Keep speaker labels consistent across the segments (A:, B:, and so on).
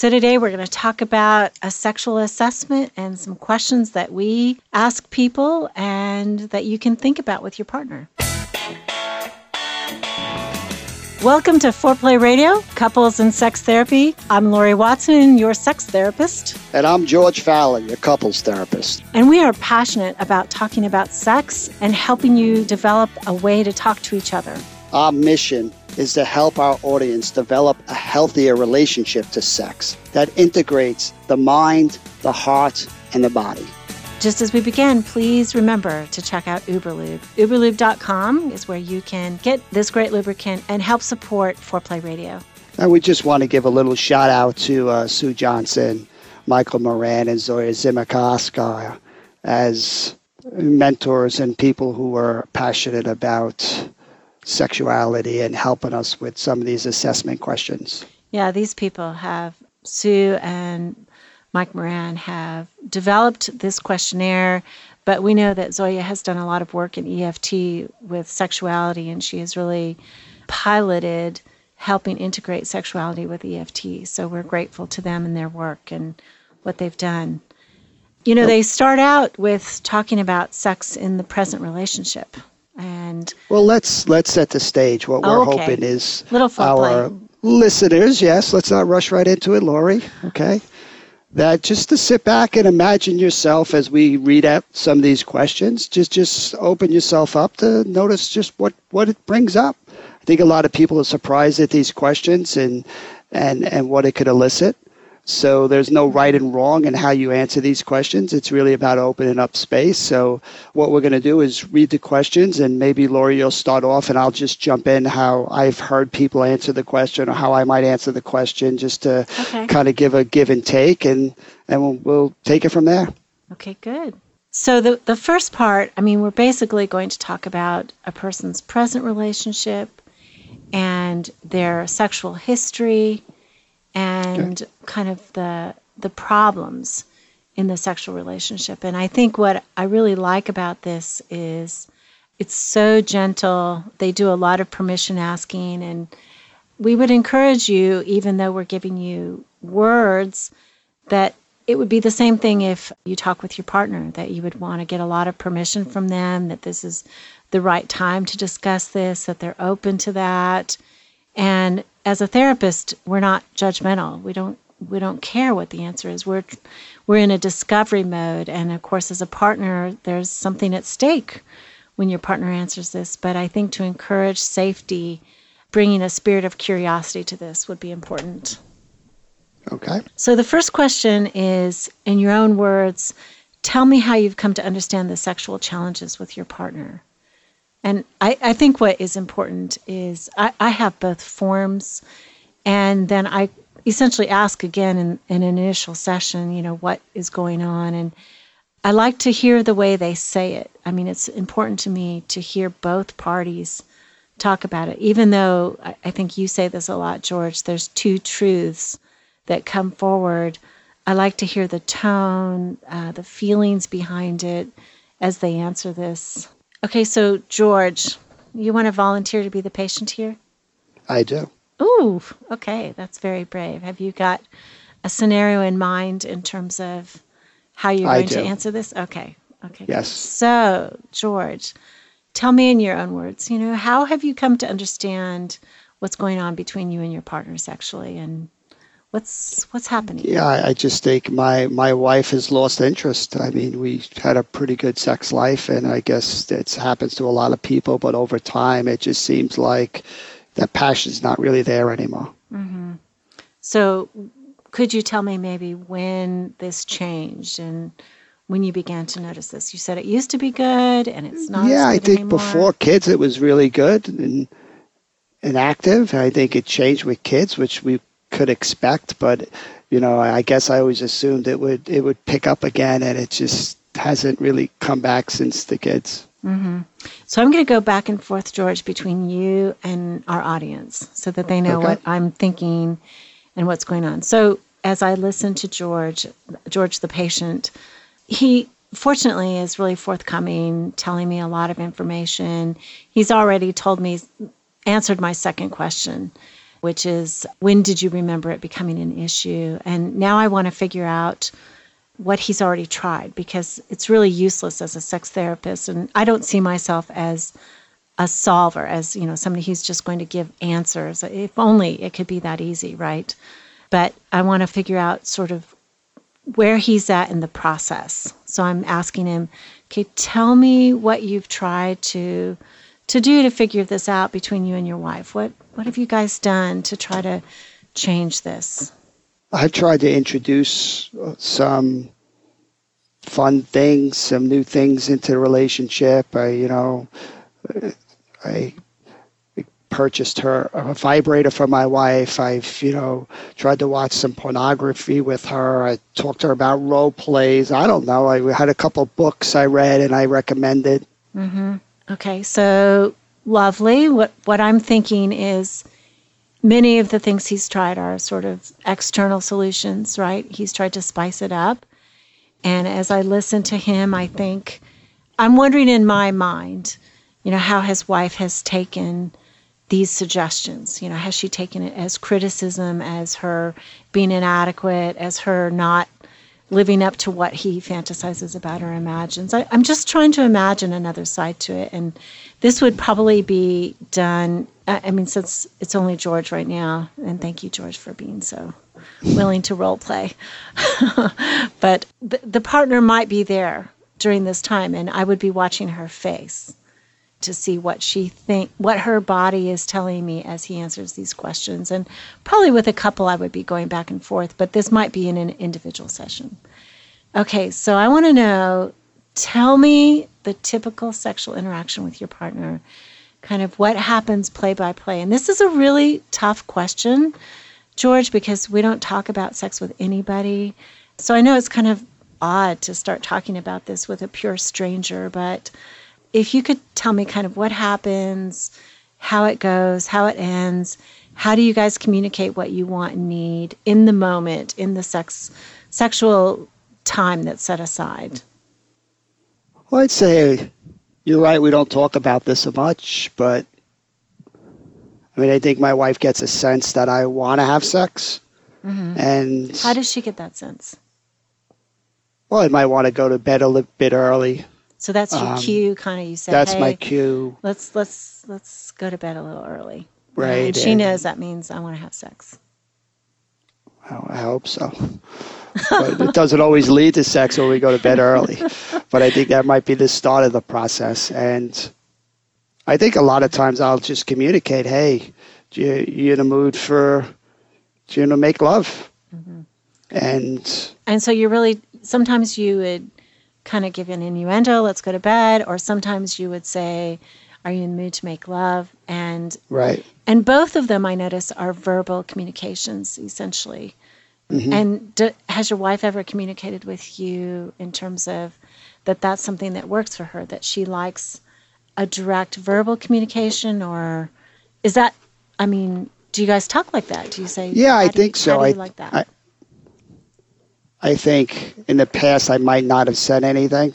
A: So, today we're going to talk about a sexual assessment and some questions that we ask people and that you can think about with your partner. Welcome to Foreplay Radio, Couples and Sex Therapy. I'm Laurie Watson, your sex therapist.
B: And I'm George Faller, your couples therapist.
A: And we are passionate about talking about sex and helping you develop a way to talk to each other.
B: Our mission is to help our audience develop a healthier relationship to sex that integrates the mind, the heart, and the body.
A: Just as we begin, please remember to check out Uberlube. Uberlube.com is where you can get this great lubricant and help support Foreplay Radio.
B: And we just want to give a little shout out to uh, Sue Johnson, Michael Moran, and Zoya Simakhodskaya as mentors and people who are passionate about sexuality and helping us with some of these assessment questions.
A: Yeah, these people have, Sue and Mike Moran have developed this questionnaire, but we know that Zoya has done a lot of work in EFT with sexuality, and she has really piloted helping integrate sexuality with EFT. So we're grateful to them and their work and what they've done. You know, they start out with talking about sex in the present relationship. And
B: well, let's let's set the stage. What we're
A: okay.
B: hoping is
A: Little
B: our listeners, yes, let's not rush right into it, Laurie. Okay that just to sit back and imagine yourself as we read out some of these questions just just open yourself up to notice just what what it brings up i think a lot of people are surprised at these questions and and and what it could elicit so there's no right and wrong in how you answer these questions. It's really about opening up space. So what we're going to do is read the questions, and maybe Laurie, you'll start off, and I'll just jump in how I've heard people answer the question or how I might answer the question, just to okay. kind of give a give and take, and and we'll, we'll take it from there.
A: Okay, good. So the the first part, I mean, we're basically going to talk about a person's present relationship and their sexual history and okay. kind of the the problems in the sexual relationship. And I think what I really like about this is it's so gentle. They do a lot of permission asking and we would encourage you even though we're giving you words that it would be the same thing if you talk with your partner that you would want to get a lot of permission from them that this is the right time to discuss this that they're open to that and as a therapist, we're not judgmental. We don't we don't care what the answer is. We're we're in a discovery mode, and of course, as a partner, there's something at stake when your partner answers this. But I think to encourage safety, bringing a spirit of curiosity to this would be important.
B: Okay.
A: So the first question is, in your own words, tell me how you've come to understand the sexual challenges with your partner. And I, I think what is important is I, I have both forms, and then I essentially ask again in, in an initial session, you know, what is going on. And I like to hear the way they say it. I mean, it's important to me to hear both parties talk about it, even though I, I think you say this a lot, George, there's two truths that come forward. I like to hear the tone, uh, the feelings behind it as they answer this. Okay, so George, you want to volunteer to be the patient here?
B: I do.
A: Ooh, okay, that's very brave. Have you got a scenario in mind in terms of how you're going to answer this? Okay, okay.
B: Yes.
A: So, George, tell me in your own words, you know, how have you come to understand what's going on between you and your partner sexually and What's what's happening?
B: Yeah, I just think my my wife has lost interest. I mean, we had a pretty good sex life, and I guess it happens to a lot of people. But over time, it just seems like that passion's not really there anymore.
A: Mm-hmm. So, could you tell me maybe when this changed and when you began to notice this? You said it used to be good, and it's not.
B: Yeah, I think
A: anymore.
B: before kids, it was really good and and active. I think it changed with kids, which we could expect, but you know, I guess I always assumed it would it would pick up again, and it just hasn't really come back since the kids.
A: Mm-hmm. So I'm going to go back and forth, George, between you and our audience, so that they know okay. what I'm thinking and what's going on. So as I listen to George, George the patient, he fortunately is really forthcoming, telling me a lot of information. He's already told me, answered my second question which is when did you remember it becoming an issue? And now I want to figure out what he's already tried because it's really useless as a sex therapist. And I don't see myself as a solver, as you know, somebody who's just going to give answers. If only it could be that easy, right? But I want to figure out sort of where he's at in the process. So I'm asking him, okay, tell me what you've tried to to do to figure this out between you and your wife. What what have you guys done to try to change this?
B: I've tried to introduce some fun things, some new things into the relationship. I, you know, I purchased her a vibrator for my wife. I've, you know, tried to watch some pornography with her. I talked to her about role plays. I don't know. I had a couple books I read and I recommended.
A: Mm-hmm. Okay, so lovely. What what I'm thinking is many of the things he's tried are sort of external solutions, right? He's tried to spice it up. And as I listen to him, I think I'm wondering in my mind, you know, how his wife has taken these suggestions. You know, has she taken it as criticism, as her being inadequate, as her not living up to what he fantasizes about or imagines? I, I'm just trying to imagine another side to it. And this would probably be done. I mean, since it's only George right now, and thank you, George, for being so willing to role play. but the, the partner might be there during this time, and I would be watching her face to see what she think what her body is telling me as he answers these questions and probably with a couple i would be going back and forth but this might be in an individual session okay so i want to know tell me the typical sexual interaction with your partner, kind of what happens play by play. And this is a really tough question, George, because we don't talk about sex with anybody. So I know it's kind of odd to start talking about this with a pure stranger, but if you could tell me kind of what happens, how it goes, how it ends, how do you guys communicate what you want and need in the moment, in the sex sexual time that's set aside?
B: Well, I'd say you're right. We don't talk about this so much, but I mean, I think my wife gets a sense that I want to have sex. Mm-hmm. And
A: how does she get that sense?
B: Well, I might want to go to bed a little bit early.
A: So that's your um, cue, kind of. You say,
B: "That's
A: hey,
B: my cue."
A: Let's let's let's go to bed a little early.
B: Right.
A: And she and, knows that means I want to have sex.
B: Well, I hope so but it doesn't always lead to sex when we go to bed early. But I think that might be the start of the process. And I think a lot of times I'll just communicate, hey, you, you in a mood for, you know, make love? Mm-hmm. And
A: and so you really sometimes you would kind of give an innuendo, let's go to bed, or sometimes you would say, are you in the mood to make love? And
B: right.
A: And both of them I notice are verbal communications essentially. Mm-hmm. And do, has your wife ever communicated with you in terms of that that's something that works for her, that she likes a direct verbal communication, or is that, I mean, do you guys talk like that? Do you say,
B: yeah, I think so.
A: I,
B: like
A: that?
B: I, I think in the past I might not have said anything,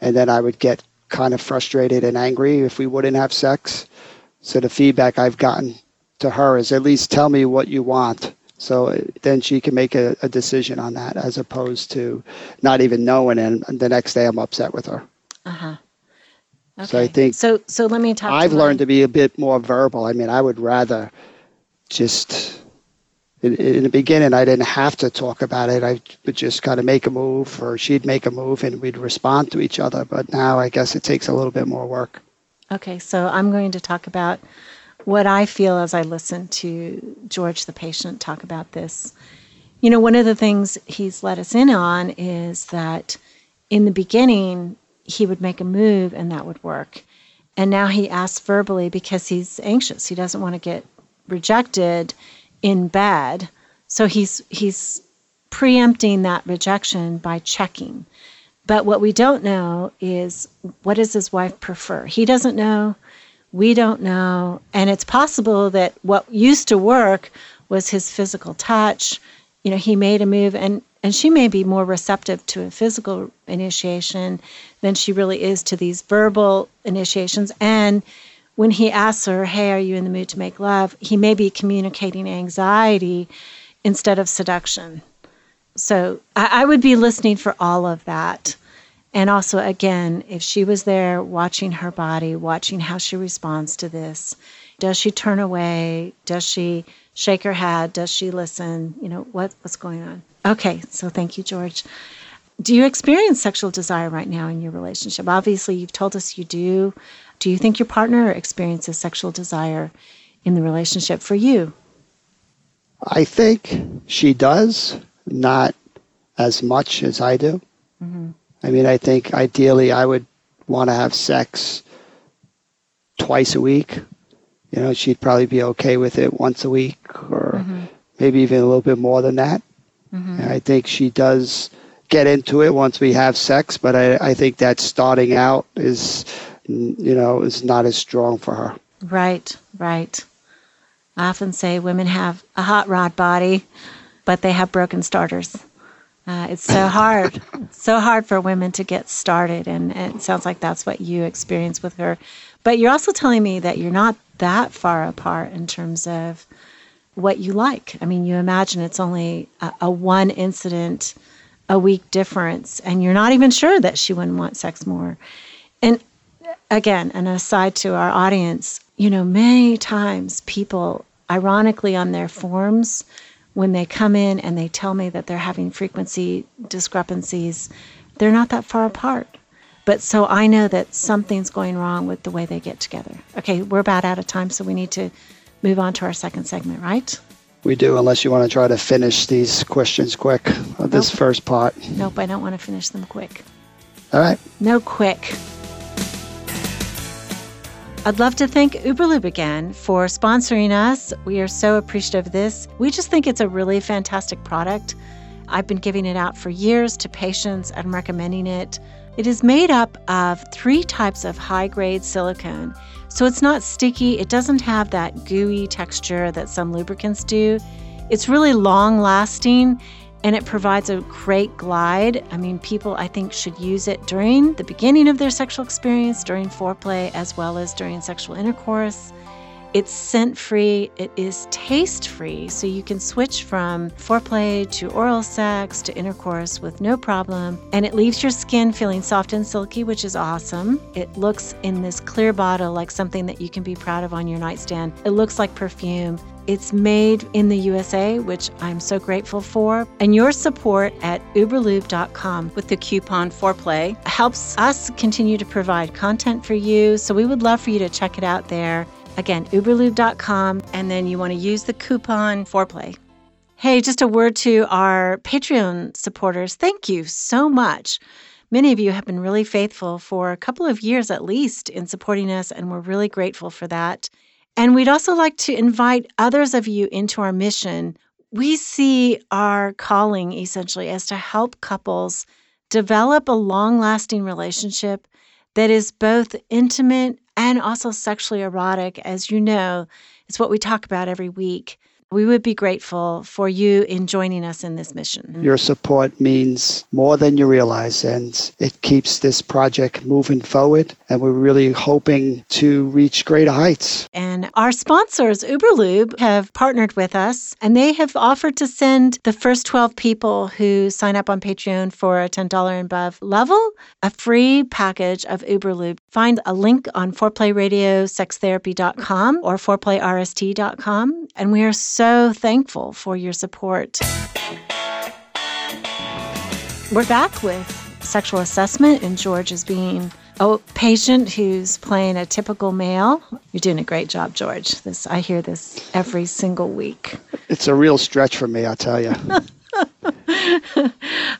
B: and then I would get kind of frustrated and angry if we wouldn't have sex. So the feedback I've gotten to her is at least tell me what you want so uh, then she can make a, a decision on that as opposed to not even knowing and, the next day I'm upset with her.
A: Uh-huh. Okay.
B: So I think
A: so. So let me talk.
B: I've
A: to
B: learned to be a bit more verbal. I mean, I would rather just in, the beginning I didn't have to talk about it. I would just kind of make a move, or she'd make a move, and we'd respond to each other. But now I guess it takes a little bit more work.
A: Okay, so I'm going to talk about what I feel as I listen to George, the patient, talk about this. You know, one of the things he's let us in on is that in the beginning, he would make a move and that would work. And now he asks verbally because he's anxious. He doesn't want to get rejected in bed. So he's he's preempting that rejection by checking. But what we don't know is what does his wife prefer? He doesn't know we don't know. And it's possible that what used to work was his physical touch. You know, he made a move and and she may be more receptive to a physical initiation than she really is to these verbal initiations and when he asks her, Hey, are you in the mood to make love? he may be communicating anxiety instead of seduction. So I, I would be listening for all of that. And also, again, if she was there watching her body, watching how she responds to this, does she turn away? Does she shake her head? Does she listen? You know, what, what's going on? Okay, so thank you, George. Do you experience sexual desire right now in your relationship? Obviously, you've told us you do. Do you think your partner experiences sexual desire in the relationship for you?
B: I think she does, not as much as I do. Mm-hmm. I mean, I think ideally I would want to have sex twice a week. You know, she'd probably be okay with it once a week or mm-hmm. maybe even a little bit more than that. Mm-hmm. I think she does get into it once we have sex, but I, I think that starting out is, you know, is not as strong for her.
A: Right, right. I often say women have a hot rod body, but they have broken starters. Uh, it's so hard, so hard for women to get started, and, and it sounds like that's what you experience with her. But you're also telling me that you're not that far apart in terms of what you like. I mean, you imagine it's only a, a one incident a week difference, and you're not even sure that she wouldn't want sex more. And again, an aside to our audience, you know, many times people, ironically, on their forms, when they come in and they tell me that they're having frequency discrepancies, they're not that far apart. But so I know that something's going wrong with the way they get together. Okay, we're about out of time, so we need to move on to our second segment, right?
B: We do, unless you want to try to finish these questions quick, nope. this first part.
A: Nope, I don't want to finish them quick.
B: All right.
A: No quick. I'd love to thank Uberlube again for sponsoring us. We are so appreciative of this. We just think it's a really fantastic product. I've been giving it out for years to patients and recommending it. It is made up of three types of high grade silicone. So it's not sticky, it doesn't have that gooey texture that some lubricants do. It's really long lasting and it provides a great glide. I mean, people I think should use it during the beginning of their sexual experience, during foreplay, as well as during sexual intercourse. It's scent free, it is taste free, so you can switch from foreplay to oral sex to intercourse with no problem. And it leaves your skin feeling soft and silky, which is awesome. It looks in this clear bottle like something that you can be proud of on your nightstand. It looks like perfume. It's made in the USA, which I'm so grateful for. And your support at uberlube.com with the coupon foreplay helps us continue to provide content for you. So we would love for you to check it out there. Again, uberlube.com, and then you want to use the coupon foreplay. Hey, just a word to our Patreon supporters. Thank you so much. Many of you have been really faithful for a couple of years at least in supporting us, and we're really grateful for that. And we'd also like to invite others of you into our mission. We see our calling essentially as to help couples develop a long lasting relationship that is both intimate and also sexually erotic. As you know, it's what we talk about every week. We would be grateful for you in joining us in this mission.
B: Your support means more than you realize, and it keeps this project moving forward. And we're really hoping to reach greater heights.
A: And our sponsors, Uberlube, have partnered with us, and they have offered to send the first 12 people who sign up on Patreon for a $10 and above level a free package of Uberlube. Find a link on foreplayradiosextherapy.com or foreplayrst.com. And we are so thankful for your support. We're back with sexual assessment, and George is being a patient who's playing a typical male. You're doing a great job, George. This I hear this every single week.
B: It's a real stretch for me, I tell you.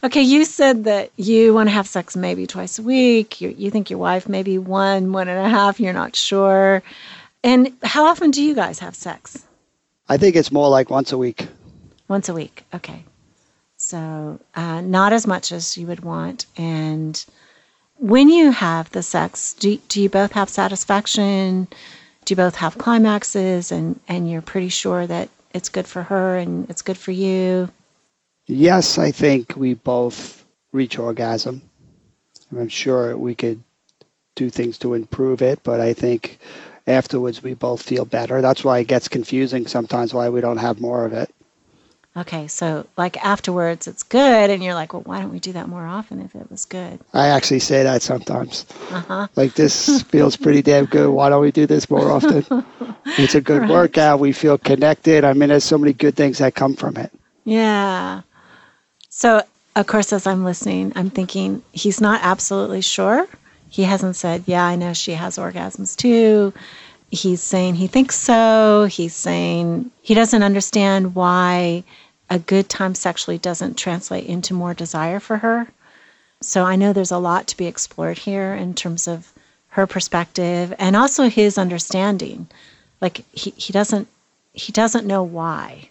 A: okay, you said that you want to have sex maybe twice a week. You, you think your wife maybe one, one and a half. You're not sure. And how often do you guys have sex?
B: I think it's more like once a week.
A: Once a week. Okay. So uh, not as much as you would want. And when you have the sex, do, do you both have satisfaction? Do you both have climaxes and, and you're pretty sure that it's good for her and it's good for you?
B: Yes, I think we both reach orgasm. I'm sure we could do things to improve it, but I think afterwards we both feel better. That's why it gets confusing sometimes why we don't have more of it.
A: Okay, so like afterwards it's good, and you're like, well, why don't we do that more often if it was good?
B: I actually say that sometimes.
A: Uh-huh.
B: Like, this feels pretty damn good. Why don't we do this more often? it's a good
A: Right.
B: workout. We feel connected. I mean, there's so many good things that come from it.
A: Yeah. So, of course, as I'm listening, I'm thinking he's not absolutely sure. He hasn't said, Yeah, I know she has orgasms too. He's saying he thinks so. He's saying he doesn't understand why a good time sexually doesn't translate into more desire for her. So, I know there's a lot to be explored here in terms of her perspective and also his understanding. Like, he, he doesn't he doesn't know why.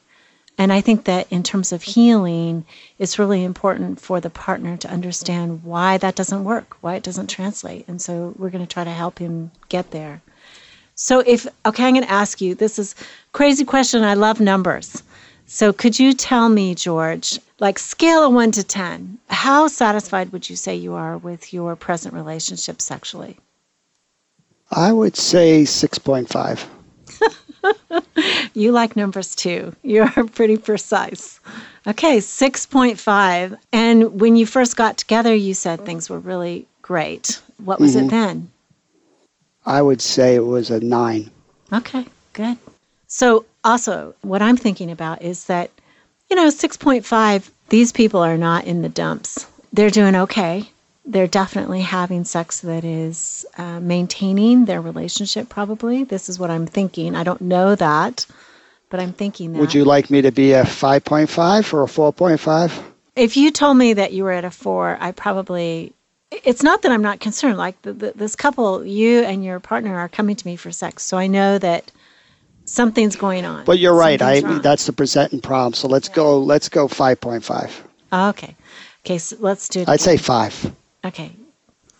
A: And I think that in terms of healing, it's really important for the partner to understand why that doesn't work, why it doesn't translate. And so we're going to try to help him get there. So if okay, I'm going to ask you. This is crazy question. I love numbers. So could you tell me, George, like scale of 1 to 10, how satisfied would you say you are with your present relationship sexually?
B: I would say 6.5.
A: You like numbers too. You're pretty precise. Okay, 6.5. And when you first got together, you said things were really great. What was it mm-hmm. then?
B: I would say it was a 9.
A: Okay, good. So, also, what I'm thinking about is that, you know, 6.5, these people are not in the dumps. They're doing okay. They're definitely having sex that is uh, maintaining their relationship, probably. This is what I'm thinking. I don't know that, but I'm thinking that.
B: Would you like me to be a 5.5 or a 4.5?
A: if you told me that you were at a four, I probably. It's not that I'm not concerned. Like the, the, this couple, you and your partner are coming to me for sex, so I know that something's going on.
B: But you're right. I
A: wrong.
B: that's the presenting problem. So let's go let's go 5.5.
A: Oh, okay. Okay, so let's do. it
B: I'd say
A: again.
B: 5.
A: Okay.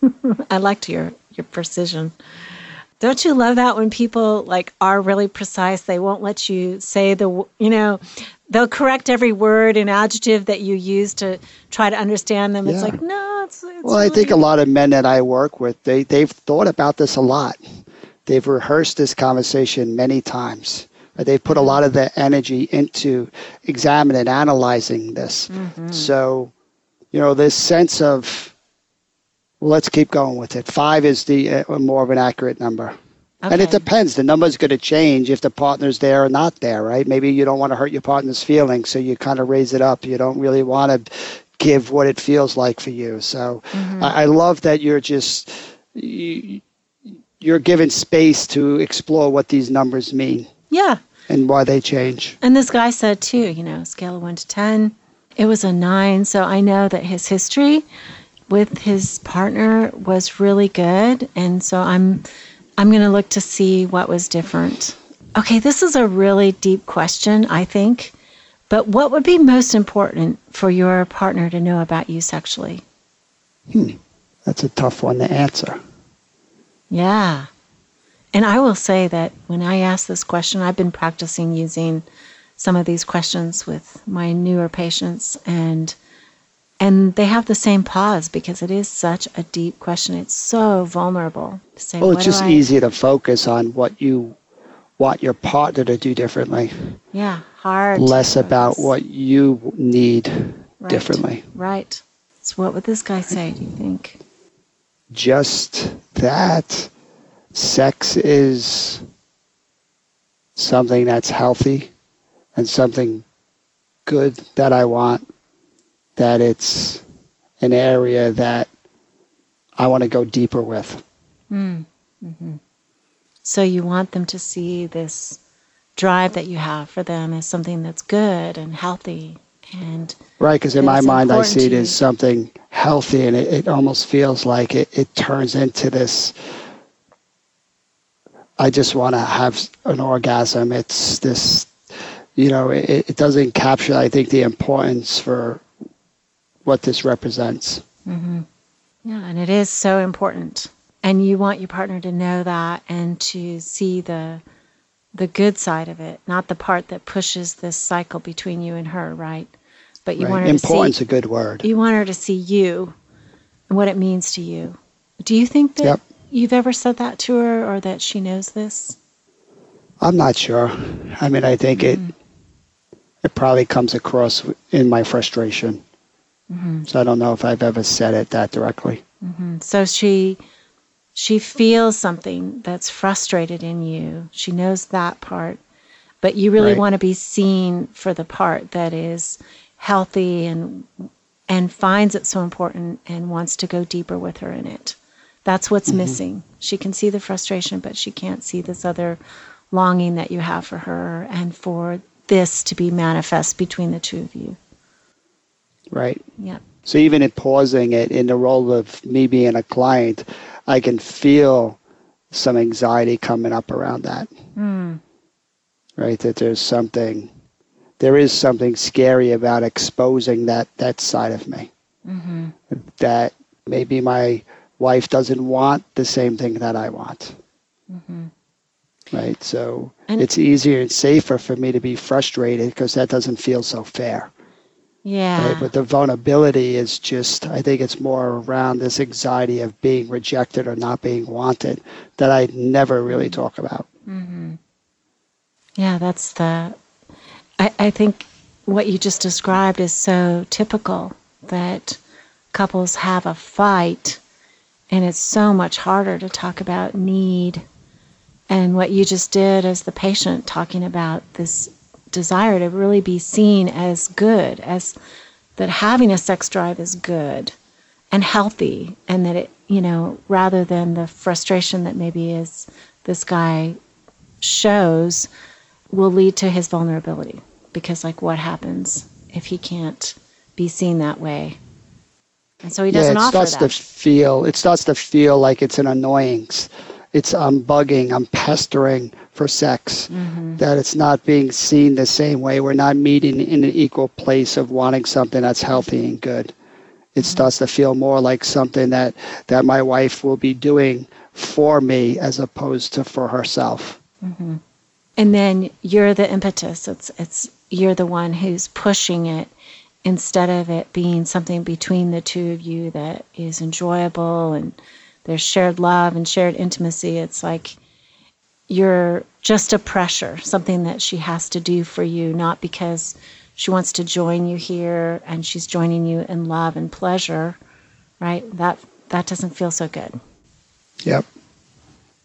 A: I liked your your precision. Don't you love that when people like are really precise? They won't let you say the you know, they'll correct every word and adjective that you use to try to understand them. It's like no, it's. it's
B: Well, I think a lot of men that I work with, they they've thought about this a lot. They've rehearsed this conversation many times. Uh, They've put a lot of their energy into examining, analyzing this.
A: Mm-hmm.
B: So, you know, this sense of let's keep going with it. Five is the uh, more of an accurate number. And it depends. The number's going to change if the partner's there or not there, right? Maybe you don't want to hurt your partner's feelings, so you kind of raise it up. You don't really want to give what it feels like for you. So I, I love that you're just you, you're given space to explore what these numbers mean
A: Yeah.
B: and why they change.
A: And this guy said too, you know, scale of one to 10, it was a nine. So I know that his history with his partner was really good. And so I'm, I'm going to look to see what was different. Okay, this is a really deep question, I think. But what would be most important for your partner to know about you sexually?
B: That's a tough one to answer.
A: Yeah. And I will say that when I ask this question, I've been practicing using some of these questions with my newer patients and and they have the same pause because it is such a deep question. It's so vulnerable to say
B: Well, it's just
A: I-
B: easy to focus on what you want your partner to do differently,
A: Yeah, hard.
B: less about what you need
A: Right.
B: differently.
A: Right. So what would this guy say, do you think?
B: just that sex is something that's healthy and something good that I want, that it's an area that I want to go deeper with. Mm, mm-hmm.
A: So you want them to see this drive that you have for them as something that's good and healthy and
B: Right, because in my mind, I see it as something healthy, and it, it almost feels like it, it turns into this. I just want to have an orgasm. It's this, you know, it, it doesn't capture, I think, the importance for what this represents.
A: Yeah, and it is so important. And you want your partner to know that and to see the the good side of it, not the part that pushes this cycle between you and her, right? But you
B: Right?
A: want her
B: Importance
A: to
B: a good word.
A: see you want her to see you and what it means to you. Do you think that
B: Yep.
A: you've ever said that to her or that she knows this?
B: I'm not sure. I mean, I think mm-hmm. it it probably comes across in my frustration. Mm-hmm. So I don't know if I've ever said it that directly.
A: Mm-hmm. So she she feels something that's frustrated in you. She knows that part, but you really right. want to be seen for the part that is healthy and and finds it so important and wants to go deeper with her in it. That's what's mm-hmm. missing. She can see the frustration, but she can't see this other longing that you have for her and for this to be manifest between the two of you.
B: Right.
A: Yeah.
B: So even in pausing it in the role of me being a client, I can feel some anxiety coming up around that. Mm. Right? That there's something, there is something scary about exposing that, that side of me. Mm-hmm. That maybe my wife doesn't want the same thing that I want. Mm-hmm right? So and it's easier and safer for me to be frustrated because that doesn't feel so fair.
A: Yeah.
B: Right? But the vulnerability is just, I think it's more around this anxiety of being rejected or not being wanted that I never really talk about. Mm-hmm.
A: Yeah, that's the, I, I think what you just described is so typical that couples have a fight and it's so much harder to talk about need and what you just did as the patient, talking about this desire to really be seen as good, as that having a sex drive is good and healthy, and that it, you know, rather than the frustration that maybe is this guy shows, will lead to his vulnerability. Because, like, what happens if he can't be seen that way? And so he doesn't
B: yeah, it
A: offer
B: starts
A: that.
B: to feel. It starts to feel like it's an annoyance it's I'm bugging, I'm pestering for sex. Mm-hmm. That it's not being seen the same way. We're not meeting in an equal place of wanting something that's healthy and good. It mm-hmm. starts to feel more like something that that my wife will be doing for me as opposed to for herself.
A: Mm-hmm. And then you're the impetus. It's it's you're the one who's pushing it instead of it being something between the two of you that is enjoyable and there's shared love and shared intimacy. It's like you're just a pressure, something that she has to do for you, not because she wants to join you here and she's joining you in love and pleasure, right? That that doesn't feel so good.
B: Yep.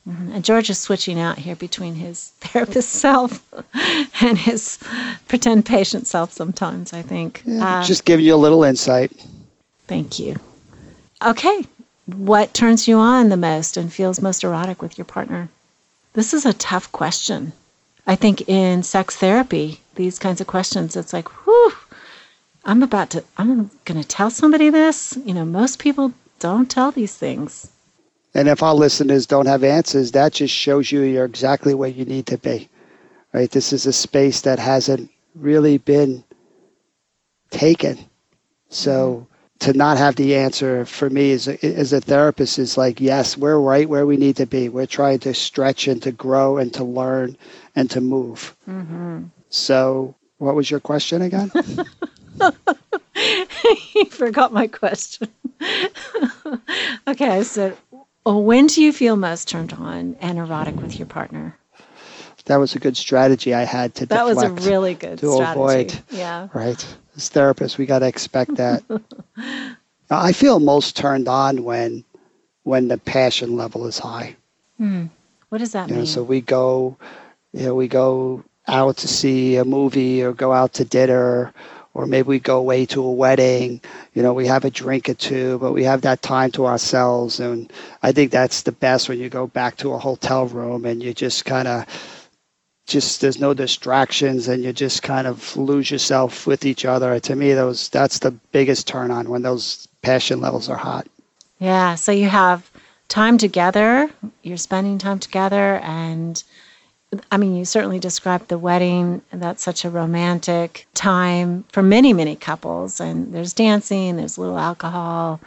A: Mm-hmm. And George is switching out here between his therapist self and his pretend patient self sometimes, I think.
B: Yeah, uh, just giving you a little insight.
A: Thank you. Okay, what turns you on the most and feels most erotic with your partner? This is a tough question. I think in sex therapy, these kinds of questions, it's like, whew, I'm about to, I'm going to tell somebody this. You know, most people don't tell these things.
B: And if our listeners don't have answers, that just shows you you're exactly where you need to be. Right? This is a space that hasn't really been taken. So mm-hmm. To not have the answer for me as a, as a therapist is like, yes, we're right where we need to be. We're trying to stretch and to grow and to learn and to move. Mm-hmm. So, what was your question again?
A: you forgot my question. okay, so when do you feel most turned on and erotic with your partner?
B: That was a good strategy I had to.
A: That was a really good
B: to
A: strategy.
B: avoid.
A: Yeah.
B: Right as therapists, we got to expect that. I feel most turned on when when the passion level is high.
A: Hmm. What does that
B: you
A: mean?
B: Know, so we go, you know, we go out to see a movie or go out to dinner or maybe we go away to a wedding you know we have a drink or two but we have that time to ourselves and i think that's the best when you go back to a hotel room and you just kind of just there's no distractions and you just kind of lose yourself with each other. To me, those that's the biggest turn on when those passion levels are hot.
A: Yeah. So you have time together. You're spending time together, and I mean, you certainly described the wedding. That's such a romantic time for many, many couples. And there's dancing. There's a little alcohol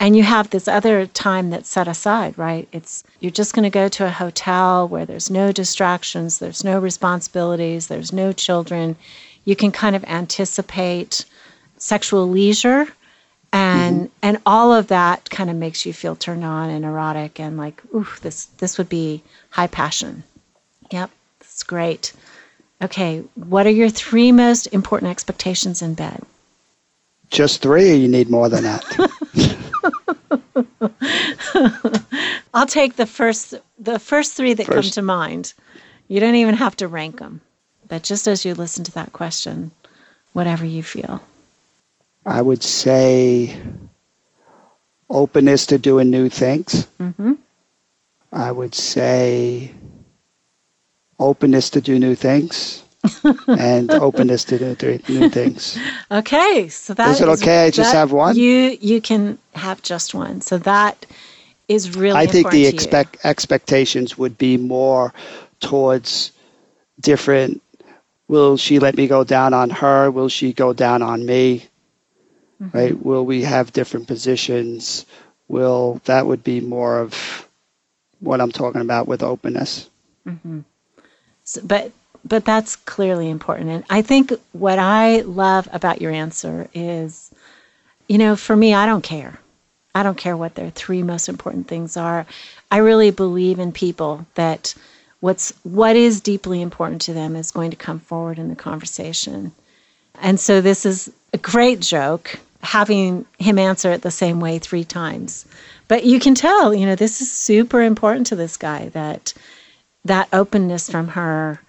A: and you have this other time that's set aside right it's you're just going to go to a hotel where there's no distractions there's no responsibilities there's no children you can kind of anticipate sexual leisure and mm-hmm. And all of that kind of makes you feel turned on and erotic and like, ooh, this this would be high passion. Yep, that's great. Okay, what are your three most important expectations in bed?
B: Just three, or you need more than that?
A: I'll take the first the first three that first. come to mind. You don't even have to rank them, but just as you listen to that question, whatever you feel.
B: I would say openness to doing new things.
A: Mm-hmm.
B: I would say openness to do new things. and openness to do new things.
A: Okay, so that
B: is it. Okay, I just have one.
A: You you can have just one. So that is really. I
B: think the expect expectations would be more towards different. Will she let me go down on her? Will she go down on me? Mm-hmm. Right? Will we have different positions? Will that would be more of what I'm talking about with openness.
A: Mm-hmm. So, but but that's clearly important, and I think what I love about your answer is, you know, for me, I don't care. I don't care what their three most important things are. I really believe in people that what's what is deeply important to them is going to come forward in the conversation. And so this is a great joke having him answer it the same way three times. But you can tell, you know, this is super important to this guy that that openness from her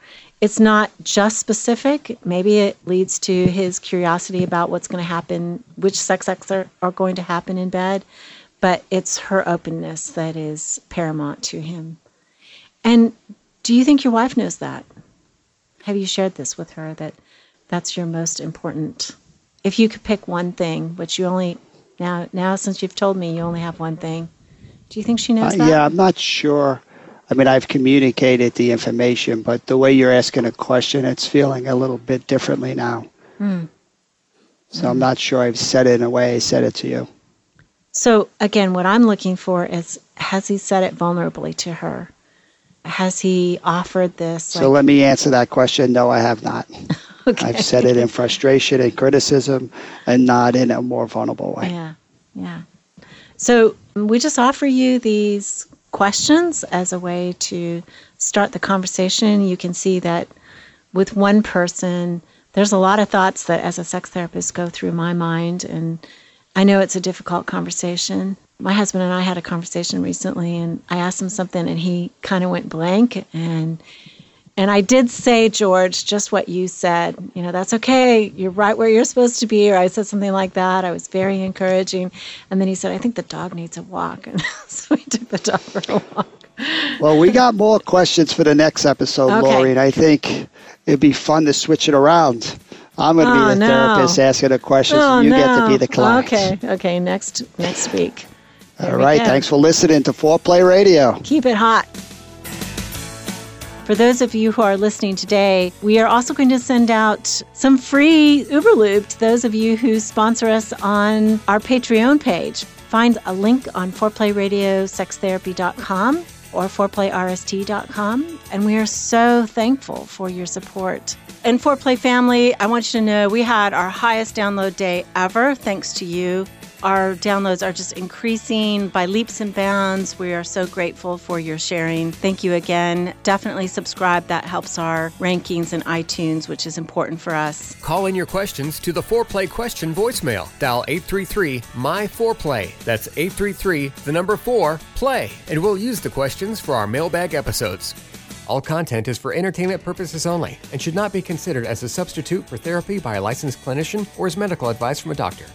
A: it's not just specific. Maybe it leads to his curiosity about what's going to happen, which sex acts are, are going to happen in bed, but it's her openness that is paramount to him. And do you think your wife knows that? Have you shared this with her that that's your most important? If you could pick one thing, which you only now now since you've told me you only have one thing, do you think she knows uh, that?
B: Yeah, I'm not sure. I mean, I've communicated the information, but the way you're asking a question, it's feeling a little bit differently now.
A: Mm.
B: So mm. I'm not sure I've said it in a way I said it to you.
A: So again, what I'm looking for is has he said it vulnerably to her? Has he offered this?
B: So let me answer that question. No, I have not. okay. I've said it in frustration and criticism and not in a more vulnerable way.
A: Yeah, yeah. So we just offer you these questions as a way to start the conversation. You can see that with one person, there's a lot of thoughts that as a sex therapist go through my mind. And I know it's a difficult conversation. My husband and I had a conversation recently, and I asked him something, and he kind of went blank. And and I did say, George, just what you said. You know, that's okay. You're right where you're supposed to be. Or I said something like that. I was very encouraging. And then he said, I think the dog needs a walk. And so we took the dog for a walk.
B: Well, we got more questions for the next episode, okay. Laurie. And I think it'd be fun to switch it around. I'm going to oh, be the no. therapist asking the questions, oh, and you no. get to oh, be the client.
A: Okay, okay. Next next week.
B: There All right. Thanks for listening to Foreplay Radio.
A: Keep it hot. For those of you who are listening today, we are also going to send out some free Uberlube to those of you who sponsor us on our Patreon page. Find a link on foreplayradiosextherapy.com or foreplayrst.com. And we are so thankful for your support. And Foreplay family, I want you to know we had our highest download day ever, thanks to you. Our downloads are just increasing by leaps and bounds. We are so grateful for your sharing. Thank you again. Definitely subscribe. That helps our rankings in iTunes, which is important for us.
C: Call in your questions to the Foreplay question voicemail. Dial 833 My Foreplay. That's 833 the number 4 play. And we'll use the questions for our mailbag episodes. All content is for entertainment purposes only and should not be considered as a substitute for therapy by a licensed clinician or as medical advice from a doctor.